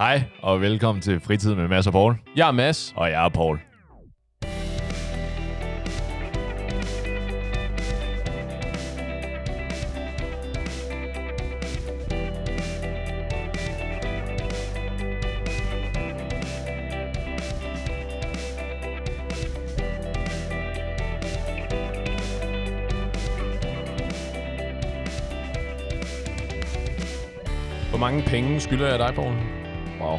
Hej, og velkommen til Fritid med Mads og Paul. Jeg er Mads. Og jeg er Paul. Hvor mange penge skylder jeg dig, Paul? Wow.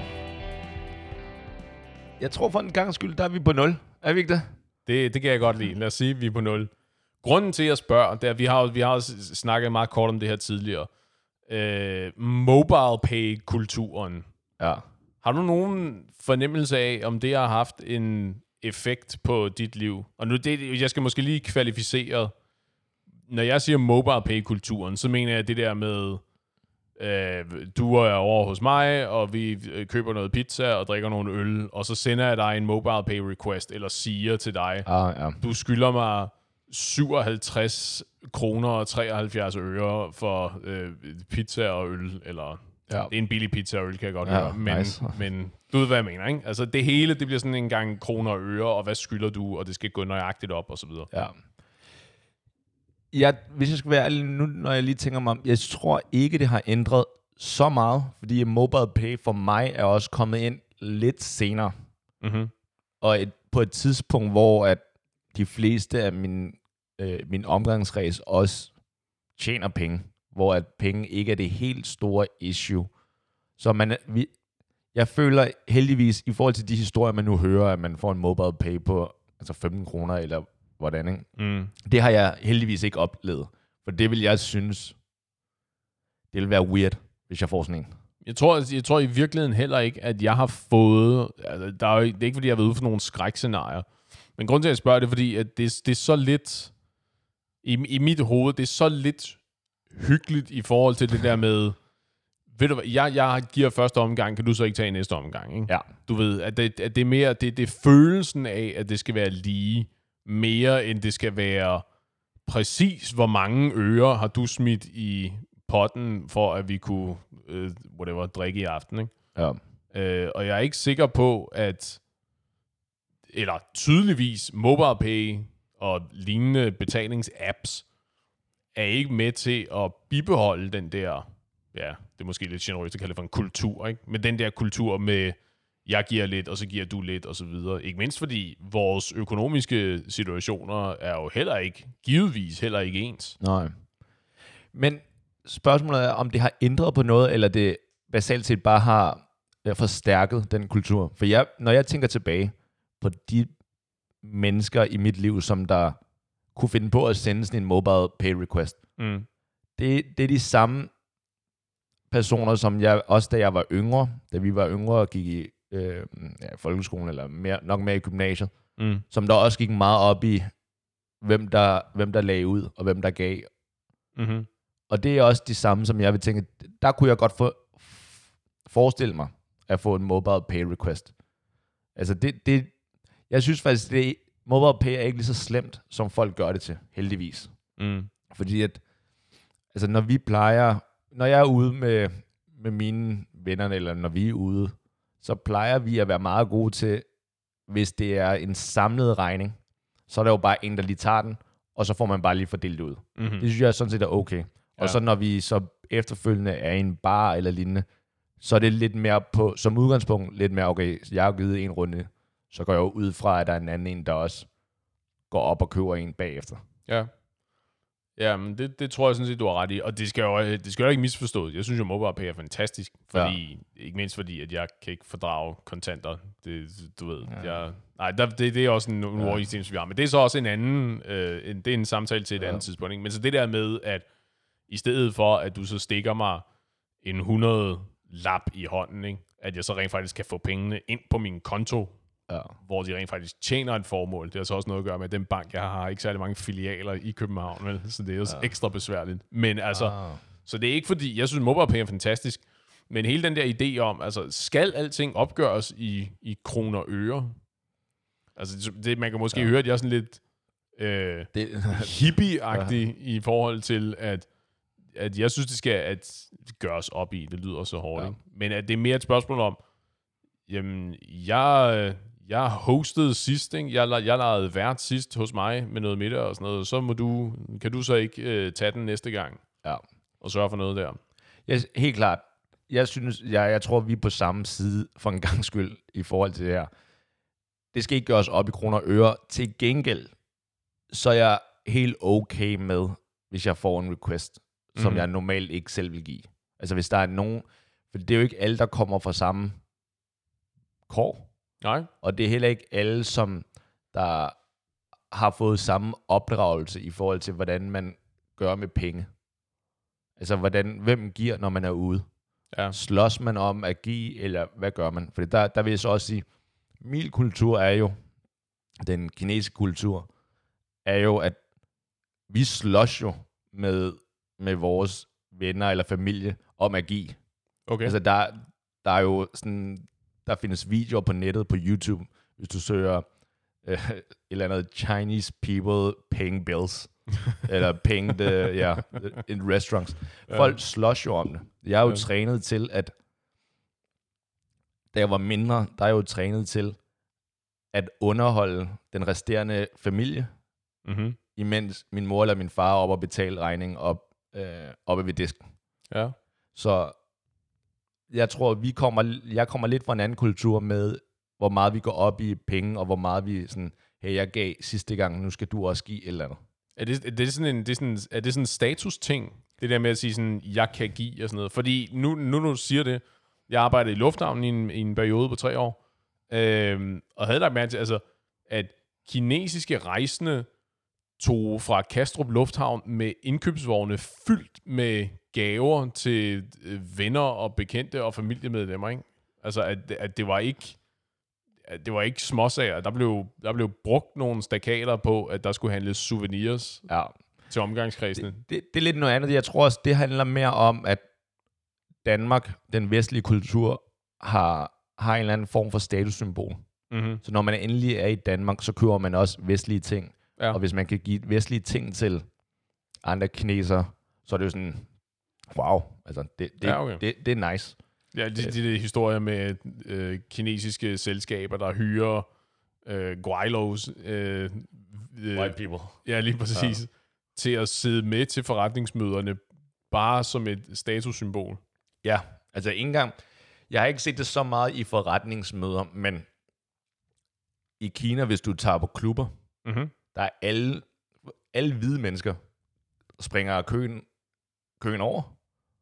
Jeg tror for en gang skyld, der er vi på 0. Er vi ikke det? Det, det kan jeg godt lide. Lad os sige, at vi er på 0. Grunden til, at jeg spørger, det er, at vi har, vi har snakket meget kort om det her tidligere. Øh, mobile pay-kulturen. Ja. Har du nogen fornemmelse af, om det har haft en effekt på dit liv? Og nu, det, jeg skal måske lige kvalificere. Når jeg siger mobile pay-kulturen, så mener jeg det der med, øh, du er over hos mig, og vi øh, køber noget pizza og drikker nogle øl, og så sender jeg dig en mobile pay request, eller siger til dig, Ah, ja. du skylder mig 57 kroner og 73 øre for øh, pizza og øl, eller Ja. det er en billig pizza og øl, kan jeg godt Ja, høre, men, nice. men du ved, hvad jeg mener, ikke? Altså det hele, det bliver sådan en gang kroner og øre, og hvad skylder du, og det skal gå nøjagtigt op, og så videre. Ja. Jeg, hvis jeg skal være ærlig nu, når jeg lige tænker mig om, jeg tror ikke, det har ændret så meget, fordi mobile pay for mig er også kommet ind lidt senere. Mm-hmm. Og et, på et tidspunkt, hvor at de fleste af min, øh, min omgangskreds også tjener penge, hvor at penge ikke er det helt store issue. Så man, vi, jeg føler heldigvis, i forhold til de historier, man nu hører, at man får en mobile pay på altså 15 kroner, eller hvordan, ikke? Mm. Det har jeg heldigvis ikke oplevet. For det vil jeg synes, det vil være weird, hvis jeg får sådan en. Jeg tror, jeg tror i virkeligheden heller ikke, at jeg har fået... Altså, der er jo, det er ikke, fordi jeg har været ude for nogle skrækscenarier. Men grunden til, at jeg spørger, det er, fordi at det, det er så lidt... I, I mit hoved, det er så lidt hyggeligt i forhold til det der med... Ved du hvad, jeg, jeg giver første omgang, kan du så ikke tage næste omgang, ikke? Ja. Du ved, at det, at det er mere... Det, det er følelsen af, at det skal være lige, mere end det skal være præcis, hvor mange øre har du smidt i potten, for at vi kunne øh, whatever, drikke i aften. Ikke? Ja. Øh, og jeg er ikke sikker på, at eller tydeligvis MobilePay og lignende betalingsapps er ikke med til at bibeholde den der, ja, det er måske lidt generøst at kalde det for en kultur, ikke? men den der kultur med, jeg giver lidt, og så giver du lidt, og så videre. Ikke mindst fordi vores økonomiske situationer er jo heller ikke, givetvis heller ikke ens. Nej. Men spørgsmålet er, om det har ændret på noget, eller det basalt set bare har øh, forstærket den kultur. For jeg, når jeg tænker tilbage på de mennesker i mit liv, som der kunne finde på at sende sådan en mobile pay request, Mm. det, det er de samme personer, som jeg, også da jeg var yngre, da vi var yngre og gik i øh, ja, folkeskolen, eller mere, nok mere i gymnasiet, Mm. som der også gik meget op i, hvem der, hvem der lagde ud, og hvem der gav. Mm-hmm. Og det er også de samme, som jeg vil tænke, der kunne jeg godt få, forestille mig at få en mobile pay request. Altså det, det jeg synes faktisk, det mobile pay er ikke lige så slemt, som folk gør det til, heldigvis. Mm. Fordi at, altså når vi plejer, når jeg er ude med, med mine venner, eller når vi er ude, så plejer vi at være meget gode til, hvis det er en samlet regning, så er der jo bare en, der lige tager den, og så får man bare lige fordelt det ud. Mm-hmm. Det synes jeg sådan set er okay. Og Ja. så når vi så efterfølgende er i en bar eller lignende, så er det lidt mere på, som udgangspunkt, lidt mere, okay, jeg har givet en runde, så går jeg jo ud fra, at der er en anden en, der også går op og køber en bagefter. Ja. Ja, men det, det tror jeg sådan set, du har ret i. Og det skal jo, det skal jo ikke misforstås. Jeg synes jo, MobilePay er fantastisk. Fordi, ja. Ikke mindst fordi, at jeg kan ikke fordrage kontanter. Det, du ved, ja. jeg, nej, der, det, det er også en, en Ja. vi har. Men det er så også en anden, øh, en, det er en samtale til et ja. andet tidspunkt. Ikke? Men så det der med, at i stedet for, at du så stikker mig en 100 lap i hånden, ikke? at jeg så rent faktisk kan få pengene ind på min konto, Ja. hvor de rent faktisk tjener et formål. Det har så også noget at gøre med, at den bank, jeg har, har ikke særlig mange filialer i København, vel? så det er jo ja. ekstra besværligt. Men altså, Ah. så det er ikke fordi, jeg synes, MobilePay er fantastisk, men hele den der idé om, altså, skal alting opgøres i, i kroner og øre? Altså, det, man kan måske ja. høre, at jeg er sådan lidt øh, Det, hippie-agtig ja. i forhold til, at, at jeg synes, det skal at gøres op i. Det lyder så hårdt. Ja. Men at det er mere et spørgsmål om, Jamen, jeg, jeg hostede sidst, ikke? Jeg, jeg lavede vært sidst hos mig med noget middag og sådan noget. Så må du, kan du så ikke øh, tage den næste gang Ja. og sørge for noget der. Jeg, helt klart. Jeg synes, jeg, jeg tror, vi er på samme side for en gang skyld i forhold til det her. Det skal ikke gøres op i kroner og øre. Til gengæld, så er jeg helt okay med, hvis jeg får en request, som Mhm. jeg normalt ikke selv vil give. Altså hvis der er nogen, for det er jo ikke alle, der kommer fra samme kår. Nej? Og det er heller ikke alle, som der har fået samme opdragelse i forhold til, hvordan man gør med penge. Altså, hvordan, hvem giver, når man er ude? Ja. Slås man om at give, eller hvad gør man? For der, der vil jeg så også sige, min kultur er jo, den kinesiske kultur, er jo, at vi slås jo med, med vores venner eller familie om at give. Okay. Altså, der, der er jo sådan, der findes videoer på nettet, på YouTube, hvis du søger øh, et eller andet Chinese people paying bills, eller paying the, ja, in restaurants. Folk slås jo om det. Jeg er jo Ja. trænet til, at da jeg var mindre, der er jeg jo trænet til at underholde den resterende familie, mm-hmm. imens min mor eller min far er oppe og betale regningen op, øh, oppe ved disken. Ja. Så jeg tror, vi kommer, jeg kommer lidt fra en anden kultur med, hvor meget vi går op i penge, og hvor meget vi sådan, hey, jeg gav sidste gang, nu skal du også give et eller andet. Er det, er det sådan en, det er sådan, er det sådan en status-ting? Det der med at sige sådan, jeg kan give og sådan noget. Fordi nu, nu du siger det, jeg arbejdede i lufthavnen i en, i en periode på tre år, øhm, og havde lagt mærke til, altså, at kinesiske rejsende tog fra Kastrup Lufthavn med indkøbsvogne fyldt med gaver til øh, venner og bekendte og familiemedlemmer, ikke? Altså, at, at det var ikke at det var ikke småsager. Der blev, der blev brugt nogle stakater på, at der skulle handles souvenirs Ja. til omgangskredsene. Det, det, det er lidt noget andet. Jeg tror også, det handler mere om, at Danmark, den vestlige kultur, har, har en eller anden form for statussymbol. Mm-hmm. Så når man endelig er i Danmark, så køber man også vestlige ting. Ja. Og hvis man kan give vestlige ting til andre kinesere, så er det jo sådan, wow, altså det, det, Ja, okay. det, det er nice. Ja, de, de, de historier med øh, kinesiske selskaber, der hyrer øh, guaylos, øh, øh, people. ja, lige præcis, ja. til at sidde med til forretningsmøderne, bare som et statussymbol. Ja, altså ikke engang, jeg har ikke set det så meget i forretningsmøder, men i Kina, hvis du tager på klubber, Mm-hmm. Der er alle, alle hvide mennesker, springer køen, køen over,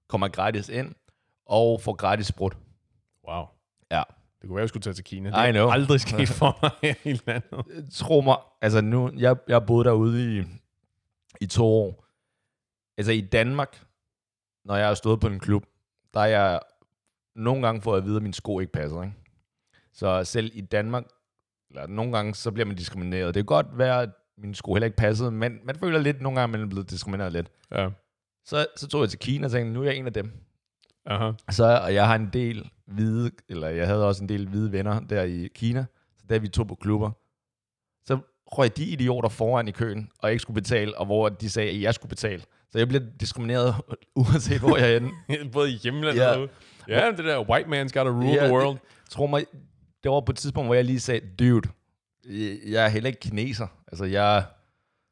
kommer gratis ind, og får gratis sprut. Wow. Ja. Det kunne være, jeg skulle tage til Kina. Det I know. aldrig sket for mig her i landet. Tro mig, altså nu, jeg, jeg boet derude i, i to år. Altså i Danmark, når jeg har stået på en klub, der er jeg nogle gange får jeg at vide, at mine sko ikke passer. Ikke? Så selv i Danmark, eller nogle gange, så bliver man diskrimineret. Det kan godt være, at mine sko heller ikke passede, men man føler lidt nogle gange, at man er blevet diskrimineret lidt. Ja. Så, så tog jeg til Kina og tænkte, nu er jeg en af dem. Aha. Så, og jeg har en del hvide, eller jeg havde også en del hvide venner der i Kina, så da vi tog på klubber, så røg de idioter foran i køen, og jeg ikke skulle betale, og hvor de sagde, at jeg skulle betale. Så jeg blev diskrimineret, uanset hvor jeg er henne. Både i hjemlandet Ja. og ude. Ja, det der white man's gotta rule Ja, the world. Tro mig, det var på et tidspunkt, hvor jeg lige sagde, dude, jeg er heller ikke kineser. Altså, jeg,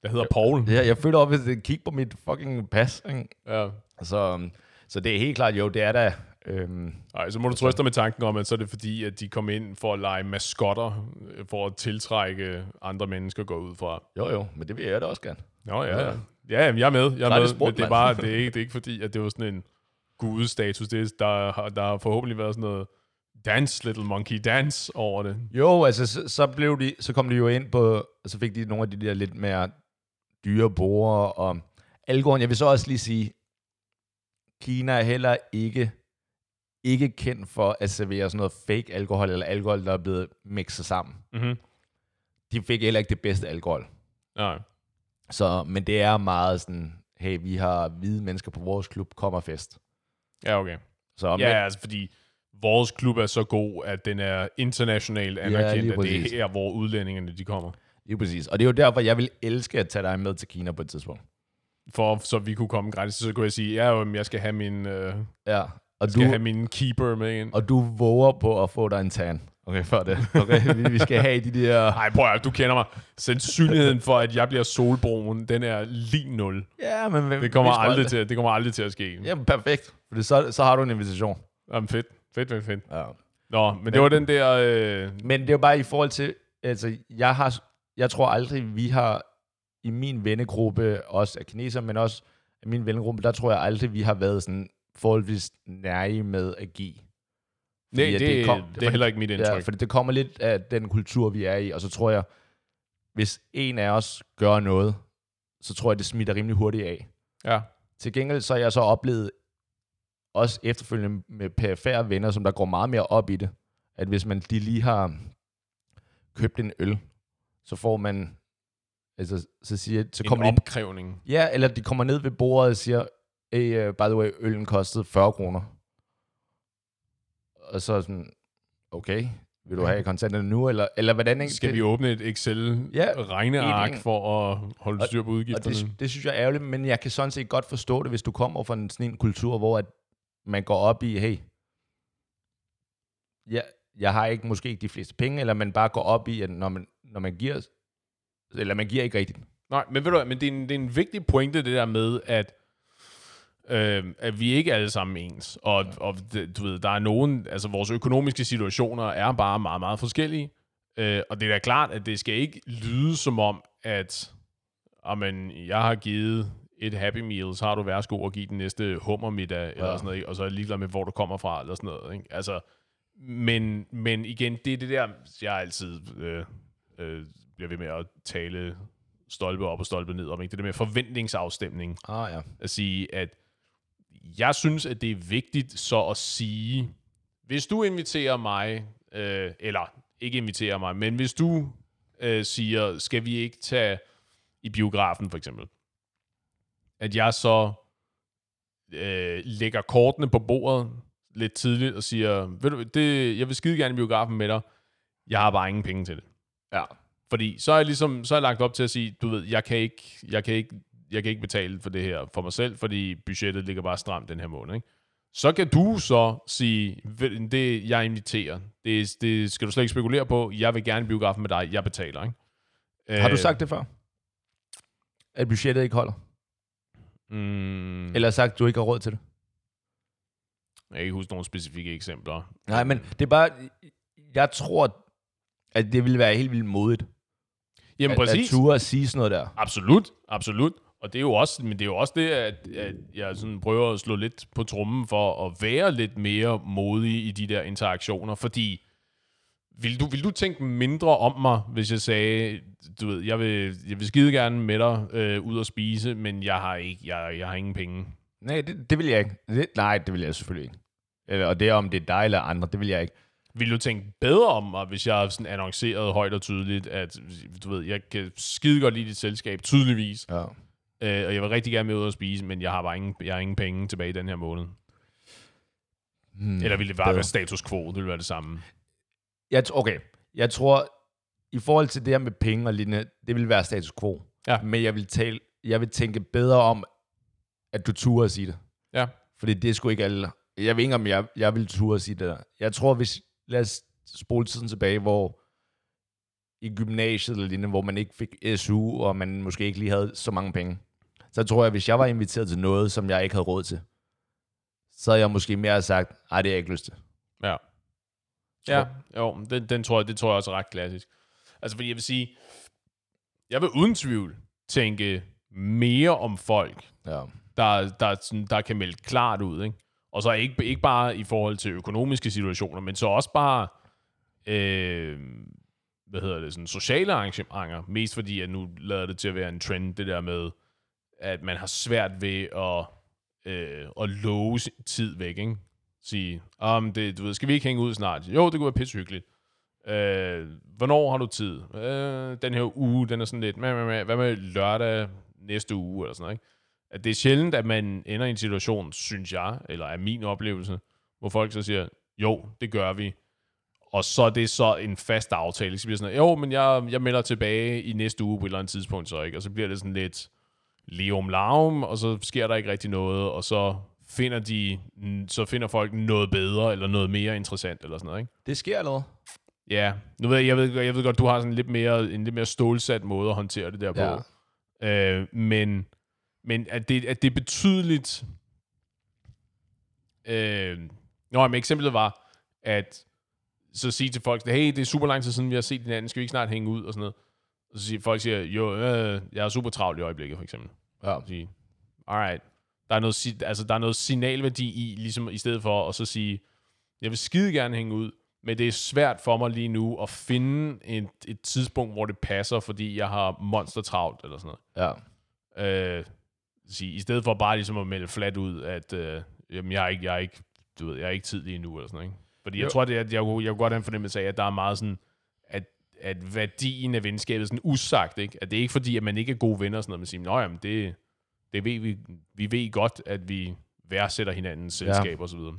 Der hedder Paul. jeg, jeg føler op, hvis jeg kigger på mit fucking pas. Ikke? Ja. Så, så det er helt klart, jo, det er da... Øhm, Ej, så må du trøste dig med tanken om, at så er det fordi, at de kom ind for at lege maskotter, øh, for at tiltrække andre mennesker går ud fra. jo, jo, men det vil jeg da også gerne. Nå ja, Ja. ja. Ja, jamen, jeg er med. Jeg er Gratis med. sprut, Men det er bare, det er ikke, det er ikke fordi, at det var sådan en gudestatus. Det er, der, der har forhåbentlig været sådan noget dance, little monkey dance over det. Jo, altså så, så, blev de, så kom de jo ind på, og så fik de nogle af de der lidt mere dyre borer og alkohol. Jeg vil så også lige sige, Kina er heller ikke, ikke kendt for at servere sådan noget fake alkohol, eller alkohol, der er blevet mixet sammen. Mm-hmm. De fik heller ikke det bedste alkohol. Nej. Så, men det er meget sådan, hey, vi har hvide mennesker på vores klub, kom og fest. Ja, okay. Så, Ja, men, altså fordi vores klub er så god, at den er internationalt anerkendt, lige at det er her, hvor udlændingerne de kommer. lige præcis. Og det er jo derfor, jeg vil elske at tage dig med til Kina på et tidspunkt. For så vi kunne komme gratis, så kunne jeg sige, ja, jeg skal have min, øh, Ja, Og Skal du, have min keeper med ind? og du våger på at få dig en tan. Okay, før det. Okay, vi, vi skal have de der... Nej, prøv at, du kender mig. Sandsynligheden for, at jeg bliver solbrun, den er lige nul. Ja, men... Det kommer, aldrig til, det kommer aldrig til at ske. Jamen, perfekt. Fordi så, så har du en invitation. Jamen, fedt. Fedt, fedt, fedt. Ja. Nå, men, men det var den der... Øh, Men det er jo bare i forhold til... Altså, jeg, har, jeg tror aldrig, vi har i min vennegruppe, også af kineser, men også i min vennegruppe, der tror jeg aldrig, vi har været sådan forholdsvis nærige med at give. nej, at det, det det, kom- det er heller ikke mit indtryk. Ja, for det kommer lidt af den kultur, vi er i, og så tror jeg, hvis en af os gør noget, så tror jeg, det smitter rimelig hurtigt af. Ja. Til gengæld så har jeg så oplevet, også efterfølgende med perifære venner, som der går meget mere op i det, at hvis man de lige har købt en øl, så får man, altså, så siger, så En kommer de ind, opkrævning. ja, eller de kommer ned ved bordet og siger, hey, uh, by the way, øllen kostede 40 kroner. Og så er sådan, okay, vil du have kontanterne nu, eller, eller hvordan? Ikke? Skal vi åbne et Excel-regneark enig. for at holde styr på og udgifterne? det, det synes jeg er ærgerligt, men jeg kan sådan set godt forstå det, hvis du kommer fra en, sådan en kultur, hvor at man går op i, hey, jeg, jeg har ikke måske ikke de fleste penge, eller man bare går op i, at når man, når man giver, eller man giver ikke rigtigt. Nej, men ved du men det er, en, det er en vigtig pointe, det der med, at, øh, at vi ikke alle sammen er ens. Og, og du ved, der er nogen, altså vores økonomiske situationer er bare meget, meget forskellige. Øh, og det er da klart, at det skal ikke lyde som om, at amen, jeg har givet et Happy Meal, så har du værsgo at give den næste hummermiddag, ja. eller sådan noget, ikke? og så er ligeglad med, hvor du kommer fra, eller sådan noget. Ikke? Altså, men, men igen, det er det der, jeg altid øh, øh, bliver ved med at tale stolpe op og stolpe ned om. Ikke? Det der med forventningsafstemning. Ah ja. At sige, at jeg synes, at det er vigtigt så at sige, hvis du inviterer mig, øh, eller ikke inviterer mig, men hvis du øh, siger, skal vi ikke tage i biografen for eksempel, at jeg så øh, lægger kortene på bordet lidt tidligt og siger, ved du, det, jeg vil skide gerne i biografen med dig, jeg har bare ingen penge til det. Ja. Fordi så er jeg ligesom, så er jeg lagt op til at sige, du ved, jeg kan ikke, jeg kan ikke, jeg kan ikke betale for det her for mig selv, fordi budgettet ligger bare stramt den her måned, ikke? Så kan du så sige, "Ved- det jeg inviterer, det, det skal du slet ikke spekulere på, jeg vil gerne i biografen med dig, jeg betaler, ikke? Har du Øh, sagt det før? At budgettet ikke holder? Mm, Eller sagt, du ikke har råd til det? jeg kan ikke huske nogle specifikke eksempler. Nej, men det er bare, jeg tror, at det ville være helt vildt modigt. Jamen at, præcis. At ture at sige sådan noget der. Absolut, absolut. Og det er jo også, men det er jo også det, at, at jeg sådan prøver at slå lidt på trummen for at være lidt mere modig i de der interaktioner, fordi vil du, vil du tænke mindre om mig, hvis jeg sagde, du ved, jeg vil, jeg vil skide gerne med dig øh, ud og spise, men jeg har ikke, jeg, jeg har ingen penge. Nej, det, det vil jeg ikke. Det, nej, det vil jeg selvfølgelig ikke. Eller, og det er om det er dig eller andre, det vil jeg ikke. Vil du tænke bedre om mig, hvis jeg sådan annoncerede højt og tydeligt, at du ved, jeg kan skide godt lide dit selskab, tydeligvis, Ja. øh, og jeg vil rigtig gerne med ud og spise, men jeg har bare ingen, jeg har ingen penge tilbage i den her måned. Hmm, Eller ville det bare bedre. være status quo? Det ville være det samme. Jeg, okay, jeg tror, i forhold til det her med penge og lignende, det vil være status quo. Ja. Men jeg vil, tale, jeg vil tænke bedre om, at du turer at sige det. Ja. Fordi det er sgu ikke alle. Jeg ved ikke, om jeg, jeg vil ture at sige det der. Jeg tror, hvis... Lad os spole tiden tilbage, hvor i gymnasiet eller lignende, hvor man ikke fik SU, og man måske ikke lige havde så mange penge. Så tror jeg, hvis jeg var inviteret til noget, som jeg ikke havde råd til, så havde jeg måske mere sagt, nej, det har jeg ikke lyst til. Ja. Ja, jo, den, den tror jeg, det tror jeg også er ret klassisk. Altså, fordi jeg vil sige, jeg vil uden tvivl tænke mere om folk, Ja. der, der, sådan, der kan melde klart ud, ikke? Og så ikke, ikke bare i forhold til økonomiske situationer, men så også bare, øh, hvad hedder det, sådan sociale arrangementer, mest fordi, at nu lader det til at være en trend, det der med, at man har svært ved at, øh, at love tid væk, ikke? Sige, um, det, du ved, skal vi ikke hænge ud snart? Jo, det kunne være pissehyggeligt. Øh, hvornår har du tid? Øh, den her uge, den er sådan lidt, hvad med, hvad med, hvad med lørdag næste uge, eller sådan noget, ikke? At det er sjældent, at man ender i en situation, synes jeg, eller er min oplevelse, hvor folk så siger, jo, det gør vi. Og så er det så en fast aftale. Så bliver sådan, jo, men jeg, jeg melder tilbage i næste uge på et eller andet tidspunkt, så ikke? Og så bliver det sådan lidt leum laum, og så sker der ikke rigtig noget, og så finder de, så finder folk noget bedre, eller noget mere interessant, eller sådan noget, ikke? Det sker allerede. Ja, nu ved jeg, jeg ved, jeg ved godt, du har sådan lidt mere, en lidt mere stålsat måde at håndtere det der på. Øh, men, men at det, at det er betydeligt... Øh, nå, men eksemplet var, at så sige til folk, hey, det er super lang tid siden, vi har set hinanden, skal vi ikke snart hænge ud, og sådan noget. Og så siger folk, siger, jo, øh, jeg er super travlt i øjeblikket, for eksempel. Ja. Sige, alright. Der er, noget, altså, der er noget signalværdi i, ligesom i stedet for at så sige, jeg vil skide gerne hænge ud, men det er svært for mig lige nu at finde et, et tidspunkt, hvor det passer, fordi jeg har monster travlt, eller sådan noget. Ja. Øh, sige, I stedet for bare ligesom at melde flat ud, at øh, jamen, jeg, er ikke, jeg, er ikke, du ved, jeg er ikke tid lige nu, eller sådan noget. Ikke? Fordi jo. jeg tror, det er, at jeg, kunne- jeg kunne godt have en fornemmelse af, at der er meget sådan, at, at værdien af venskabet er sådan usagt, ikke? At det er ikke fordi, at man ikke er gode venner, og sådan noget, man siger, nå jamen, det, det ved vi, vi ved godt, at vi værdsætter hinandens selskab og så videre.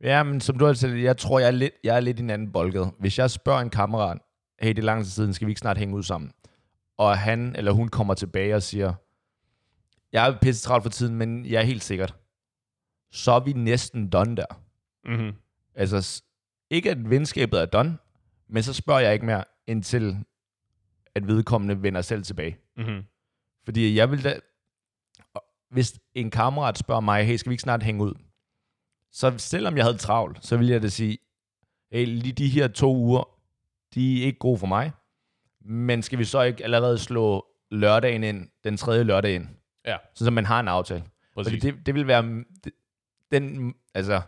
Ja, men som du har sagt, jeg tror, jeg er lidt, jeg er lidt i en anden boldgade. Hvis jeg spørger en kammerat, hey, det er lang tid siden, skal vi ikke snart hænge ud sammen? Og han eller hun kommer tilbage og siger, jeg er pisse travlt for tiden, men jeg er helt sikkert. Så er vi næsten done der. Mm-hmm. Altså, ikke at venskabet er done, men så spørger jeg ikke mere, indtil at vedkommende vender selv tilbage. Mm-hmm. Fordi jeg vil da... Hvis en kammerat spørger mig, hey, skal vi ikke snart hænge ud? Så selvom jeg havde travlt, så ville jeg da sige, hey, lige de her to uger, de er ikke gode for mig. Men skal vi så ikke allerede slå lørdagen ind, den tredje lørdag ind? Ja. Så man har en aftale. Fordi Præcis. det, det vil være... Den, altså,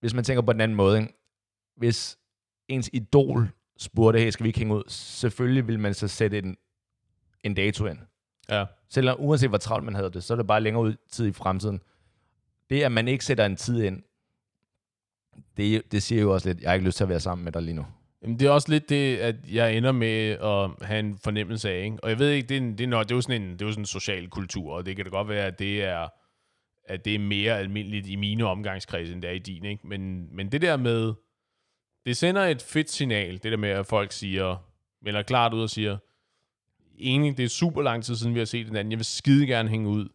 hvis man tænker på den anden måde, ikke? hvis ens idol spurgte, hey, skal vi ikke hænge ud? Selvfølgelig vil man så sætte en, en dato ind. Ja. Selvom uanset hvor travlt man havde det, så er det bare længere ud tid i fremtiden. Det, at man ikke sætter en tid ind, det, det siger jo også lidt, jeg har ikke lyst til at være sammen med dig lige nu. Jamen, det er også lidt det, at jeg ender med at have en fornemmelse af, ikke? Og jeg ved ikke, det er, en- det er, nok, det er jo sådan en, det er jo sådan en social kultur, og det kan da godt være, at det er, at det er mere almindeligt i mine omgangskredse, end det er i din, ikke? Men, men det der med, det sender et fedt signal, det der med, at folk siger, melder klart ud og siger, enig, det er super lang tid siden, vi har set hinanden, jeg vil skide gerne hænge ud.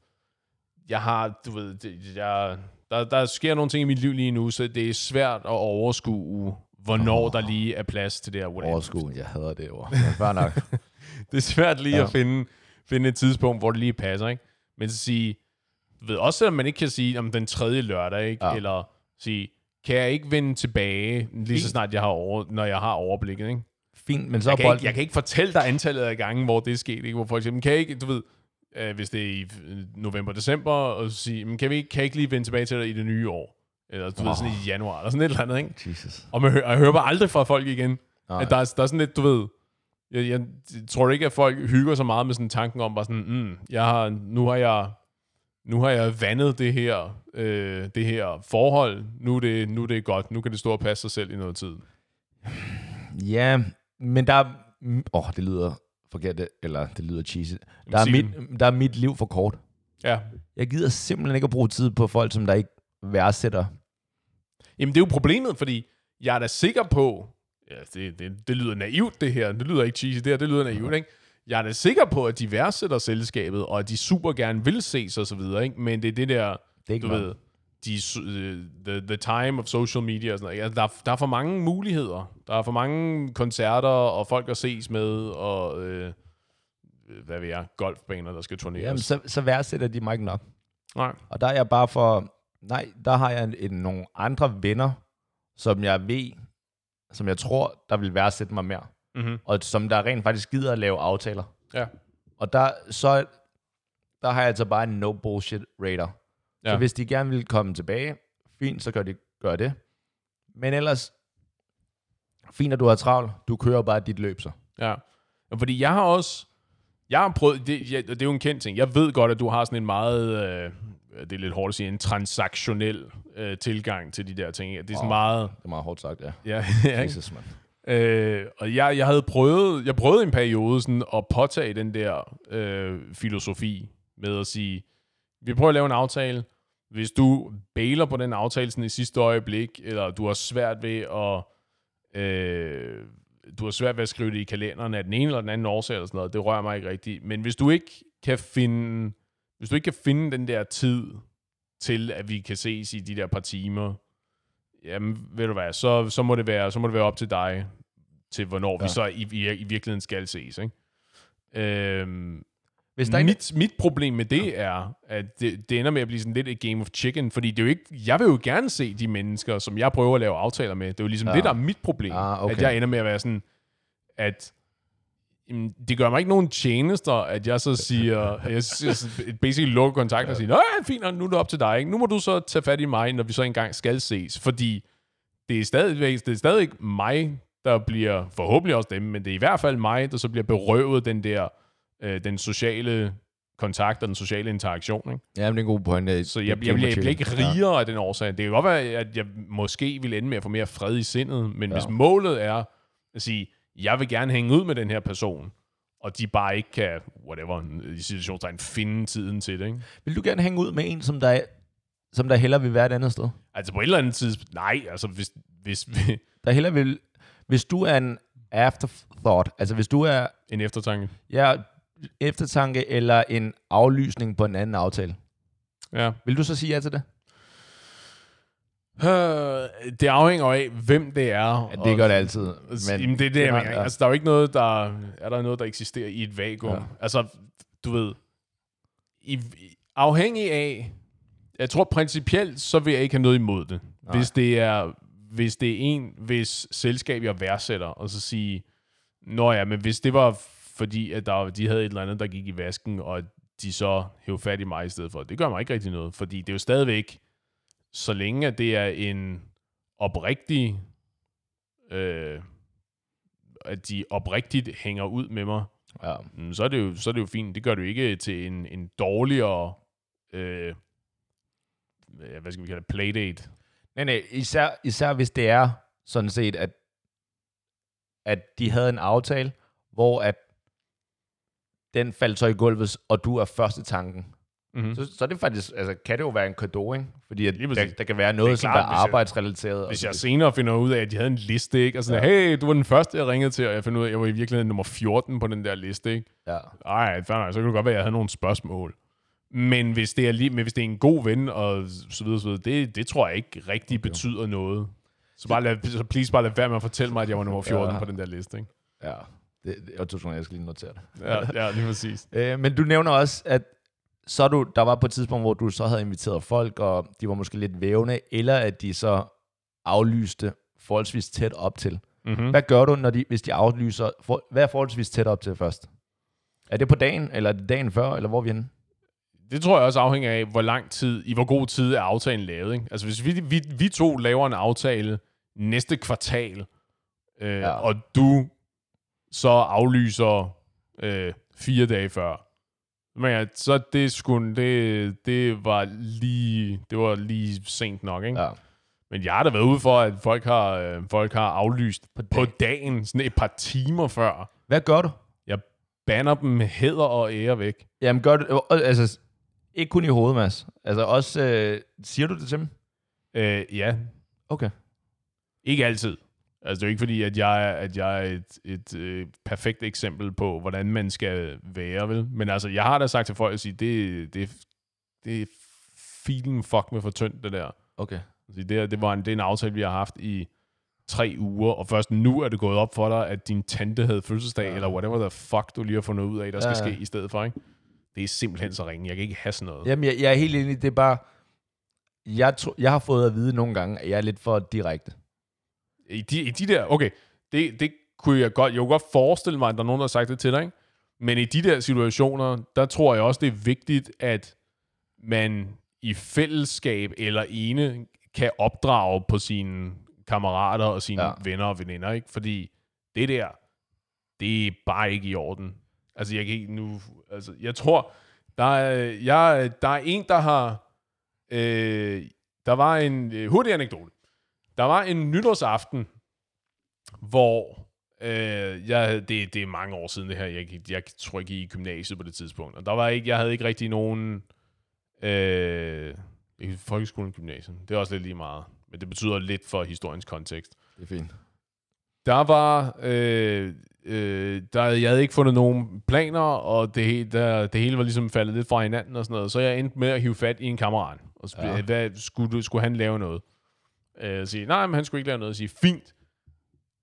Jeg har, du ved, det, jeg, der, der sker nogle ting i mit liv lige nu, så det er svært at overskue, hvornår oh. der lige er plads til det her. Overskud, jeg hader det ord. Fair nok. Det er svært lige ja. At finde, finde et tidspunkt, hvor det lige passer, ikke? Men så sige, ved, også selvom man ikke kan sige om den tredje lørdag, ikke? Ja. Eller sige, kan jeg ikke vende tilbage, lige så snart jeg har over, når jeg har overblikket, ikke? Fint, men så Jeg kan, bolden... ikke, jeg kan ikke fortælle dig antallet af gange, hvor det er sket, ikke? Hvor for eksempel, kan jeg ikke, du ved, øh, hvis det er i øh, november-december, og så sige, men kan, vi ikke, kan jeg ikke lige vende tilbage til dig i det nye år? Eller du oh. ved, sådan i januar, eller sådan et eller andet, ikke? Jesus. Og man hører, jeg hører bare aldrig fra folk igen. Nej. At der, er, der er sådan lidt, du ved, jeg, jeg tror ikke, at folk hygger så meget med sådan tanken om, bare sådan, mm, jeg har, nu har jeg, nu har jeg vandet det her, øh, det her forhold, nu er, det, nu er det godt, nu kan det stå og passe sig selv i noget tid. Ja, men der er... Åh, oh, det lyder forkert, eller det lyder cheesy. Der er, mit, der er mit liv for kort. Ja. Jeg gider simpelthen ikke at bruge tid på folk, som der ikke værdsætter. Jamen det er jo problemet, fordi jeg er da sikker på, ja, det, det, det lyder naivt det her, det lyder ikke cheesy det her, det lyder naivt, ikke? Jeg er da sikker på, at de værdsætter selskabet, og at de super gerne vil ses og så videre, ikke? Men det er det der, Det er ikke du noget. ved, de, øh, the, the time of social media og sådan noget. Ja, der, er- der er for mange muligheder. Der er for mange koncerter og folk at ses med, og øh, hvad ved jeg, golfbaner, der skal turneres. Jamen, så, så værdsætter de mig ikke nok. Nej. Og der er jeg bare for... Nej, der har jeg en, en, nogle andre venner, som jeg ved, som jeg tror, der vil værdsætte mig mere. Mm-hmm. Og som der rent faktisk gider at lave aftaler. Ja. Og der, så, der har jeg altså bare en no bullshit radar. Ja. Så hvis de gerne vil komme tilbage, fint, så gør de gør det. Men ellers, fint at du har travlt, du kører bare dit løb så. Ja. Fordi jeg har også... Jeg har prøvet... Det, ja, det er jo en kendt ting. Jeg ved godt, at du har sådan en meget... Øh, det er lidt hårdt at sige, en transaktionel øh, tilgang til de der ting. Det er sådan meget... Det er meget hårdt sagt, ja. Ja, ja? Jesus, man. Øh, og jeg, jeg havde prøvet, jeg prøvede en periode sådan at påtage den der øh, filosofi med at sige, vi prøver at lave en aftale. Hvis du bailer på den aftale sådan i sidste øjeblik, eller du har svært ved at øh, du har svært ved at skrive det i kalenderen af den ene eller den anden årsag eller sådan noget, det rører mig ikke rigtigt. Men hvis du ikke kan finde, hvis du ikke kan finde den der tid til at vi kan ses i de der par timer, jamen, ved du hvad, så, så, må, det være, så må det være op til dig, til hvornår ja. vi så i, i, i virkeligheden skal ses, ikke? Øhm, Hvis der mit, mit problem med det er, at det, det ender med at blive sådan lidt et game of chicken, fordi det er jo ikke, jeg vil jo gerne se de mennesker, som jeg prøver at lave aftaler med. Det er jo ligesom ja. det, der er mit problem. Ah, okay. At jeg ender med at være sådan, at jamen, det gør mig ikke nogen tjenester, at jeg så siger, jeg siger basically lukker kontakt og siger, Nå, ja, fint, nu er det op til dig. Ikke? Nu må du så tage fat i mig, når vi så engang skal ses. Fordi det er stadig, det er stadig mig, der bliver, forhåbentlig også dem, men det er i hvert fald mig, der så bliver berøvet den der, øh, den sociale kontakt og den sociale interaktion. Ikke? Ja, men det er en god pointe. Så jeg, jeg, jeg, jeg bliver ikke rigere ja. af den årsag. Det kan godt være, at jeg måske vil ende med at få mere fred i sindet, men ja. hvis målet er at sige, jeg vil gerne hænge ud med den her person, og de bare ikke kan, whatever, i situationstegn, finde tiden til det. Ikke? Vil du gerne hænge ud med en, som der, som der heller vil være et andet sted? Altså på et eller andet tidspunkt, nej, altså hvis, hvis vi... Der heller vil, hvis du er en afterthought, altså hvis du er... En eftertanke. Ja, eftertanke eller en aflysning på en anden aftale. Ja. Vil du så sige ja til det? Øh, det afhænger af, hvem det er. Ja, det gør det altid. Men jamen, det er det, jeg mener. Ja. Altså, der er jo ikke noget, der... Er der noget, der eksisterer i et vakuum? Ja. Altså, du ved... I, afhængig af... Jeg tror principielt, så vil jeg ikke have noget imod det. Nej. Hvis det er hvis det er en, hvis selskab jeg værdsætter, og så sige, nå ja, men hvis det var fordi, at der, de havde et eller andet, der gik i vasken, og de så hævde fat i mig i stedet for, det gør mig ikke rigtig noget, fordi det er jo stadigvæk, så længe at det er en oprigtig, øh, at de oprigtigt hænger ud med mig, ja. Mm, så, er det jo, så er det jo fint. Det gør du ikke til en, en dårligere, øh, hvad skal vi kalde det, playdate. Nej, nej, især, især hvis det er sådan set, at, at de havde en aftale, hvor at den faldt så i gulvet, og du er første tanken. Mm-hmm. Så, så er det faktisk, altså, kan det jo være en kado, ikke? Fordi at der, der, kan være noget, som er arbejdsrelateret. Hvis jeg, jeg senere finder ud af, at de havde en liste, ikke? Og sådan, ja. hey, du var den første, jeg ringede til, og jeg fandt ud af, at jeg var i virkeligheden nummer 14 på den der liste, ikke? Ja. Ej, fair så kan det godt være, at jeg havde nogle spørgsmål. Men hvis det er, lige, men hvis det er en god ven, og så videre, så videre det, det tror jeg ikke rigtig okay. betyder noget. Så, bare lad, så please bare lad være med at fortælle mig, at jeg var nummer 14 ja. på den der liste, ikke? Ja, det, det, jeg tror, jeg skal lige notere det. ja, ja, lige præcis. øh, men du nævner også, at så du, der var på et tidspunkt, hvor du så havde inviteret folk, og de var måske lidt vævende, eller at de så aflyste forholdsvis tæt op til. Mm-hmm. Hvad gør du, når de, hvis de aflyser? For, hvad er forholdsvis tæt op til først? Er det på dagen, eller er det dagen før, eller hvor er vi henne? Det tror jeg også afhænger af, hvor lang tid, i hvor god tid er aftalen lavet. Ikke? Altså hvis vi, vi, vi to laver en aftale næste kvartal, øh, ja. og du så aflyser øh, fire dage før, men ja, så det skulle det, det var lige det var lige sent nok, ikke? Ja. Men jeg har da været ude for, at folk har, øh, folk har aflyst på, dag. på dagen, sådan et par timer før. Hvad gør du? Jeg banner dem med hæder og ære væk. Jamen gør du, altså ikke kun i hovedet, Mads. Altså også, øh, siger du det til dem? Øh, ja. Okay. Ikke altid. Altså, det er jo ikke fordi, at jeg, at jeg er et, et øh, perfekt eksempel på, hvordan man skal være, vel? Men altså, jeg har da sagt til folk at sige, det, det, det er filen fuck med for tyndt, det der. Okay. Altså, det, det, var en, det er en aftale, vi har haft i tre uger, og først nu er det gået op for dig, at din tante havde fødselsdag, ja. eller whatever the fuck, du lige har fundet ud af, der skal ja. ske i stedet for, ikke? Det er simpelthen så ringe. Jeg kan ikke have sådan noget. Jamen, jeg, jeg er helt enig. Det er bare... Jeg, tro, jeg har fået at vide nogle gange, at jeg er lidt for direkte. I de, i de der... Okay, det, det kunne jeg godt... Jeg kunne godt forestille mig, at der er nogen, der har sagt det til dig, ikke? Men i de der situationer, der tror jeg også, det er vigtigt, at man i fællesskab eller ene kan opdrage på sine kammerater og sine ja. venner og veninder, ikke? Fordi det der, det er bare ikke i orden. Altså, jeg kan ikke nu... Altså, jeg tror, der er, jeg, der er en, der har... Øh, der var en øh, hurtig anekdote. Der var en nytårsaften, hvor... Øh, jeg, det, det er mange år siden det her. Jeg, jeg tror ikke i gymnasiet på det tidspunkt. Og der var ikke, jeg havde ikke rigtig nogen... Øh, i folkeskolen gymnasiet. Det er også lidt lige meget. Men det betyder lidt for historiens kontekst. Det er fint. der var... Øh, øh, der, jeg havde ikke fundet nogen planer, og det, der, det hele var ligesom faldet lidt fra hinanden og sådan noget. Så jeg endte med at hive fat i en kammerat. Og så, ja. hvad, skulle, skulle han lave noget? Øh, sige, nej, men han skulle ikke lave noget. Og sige, fint.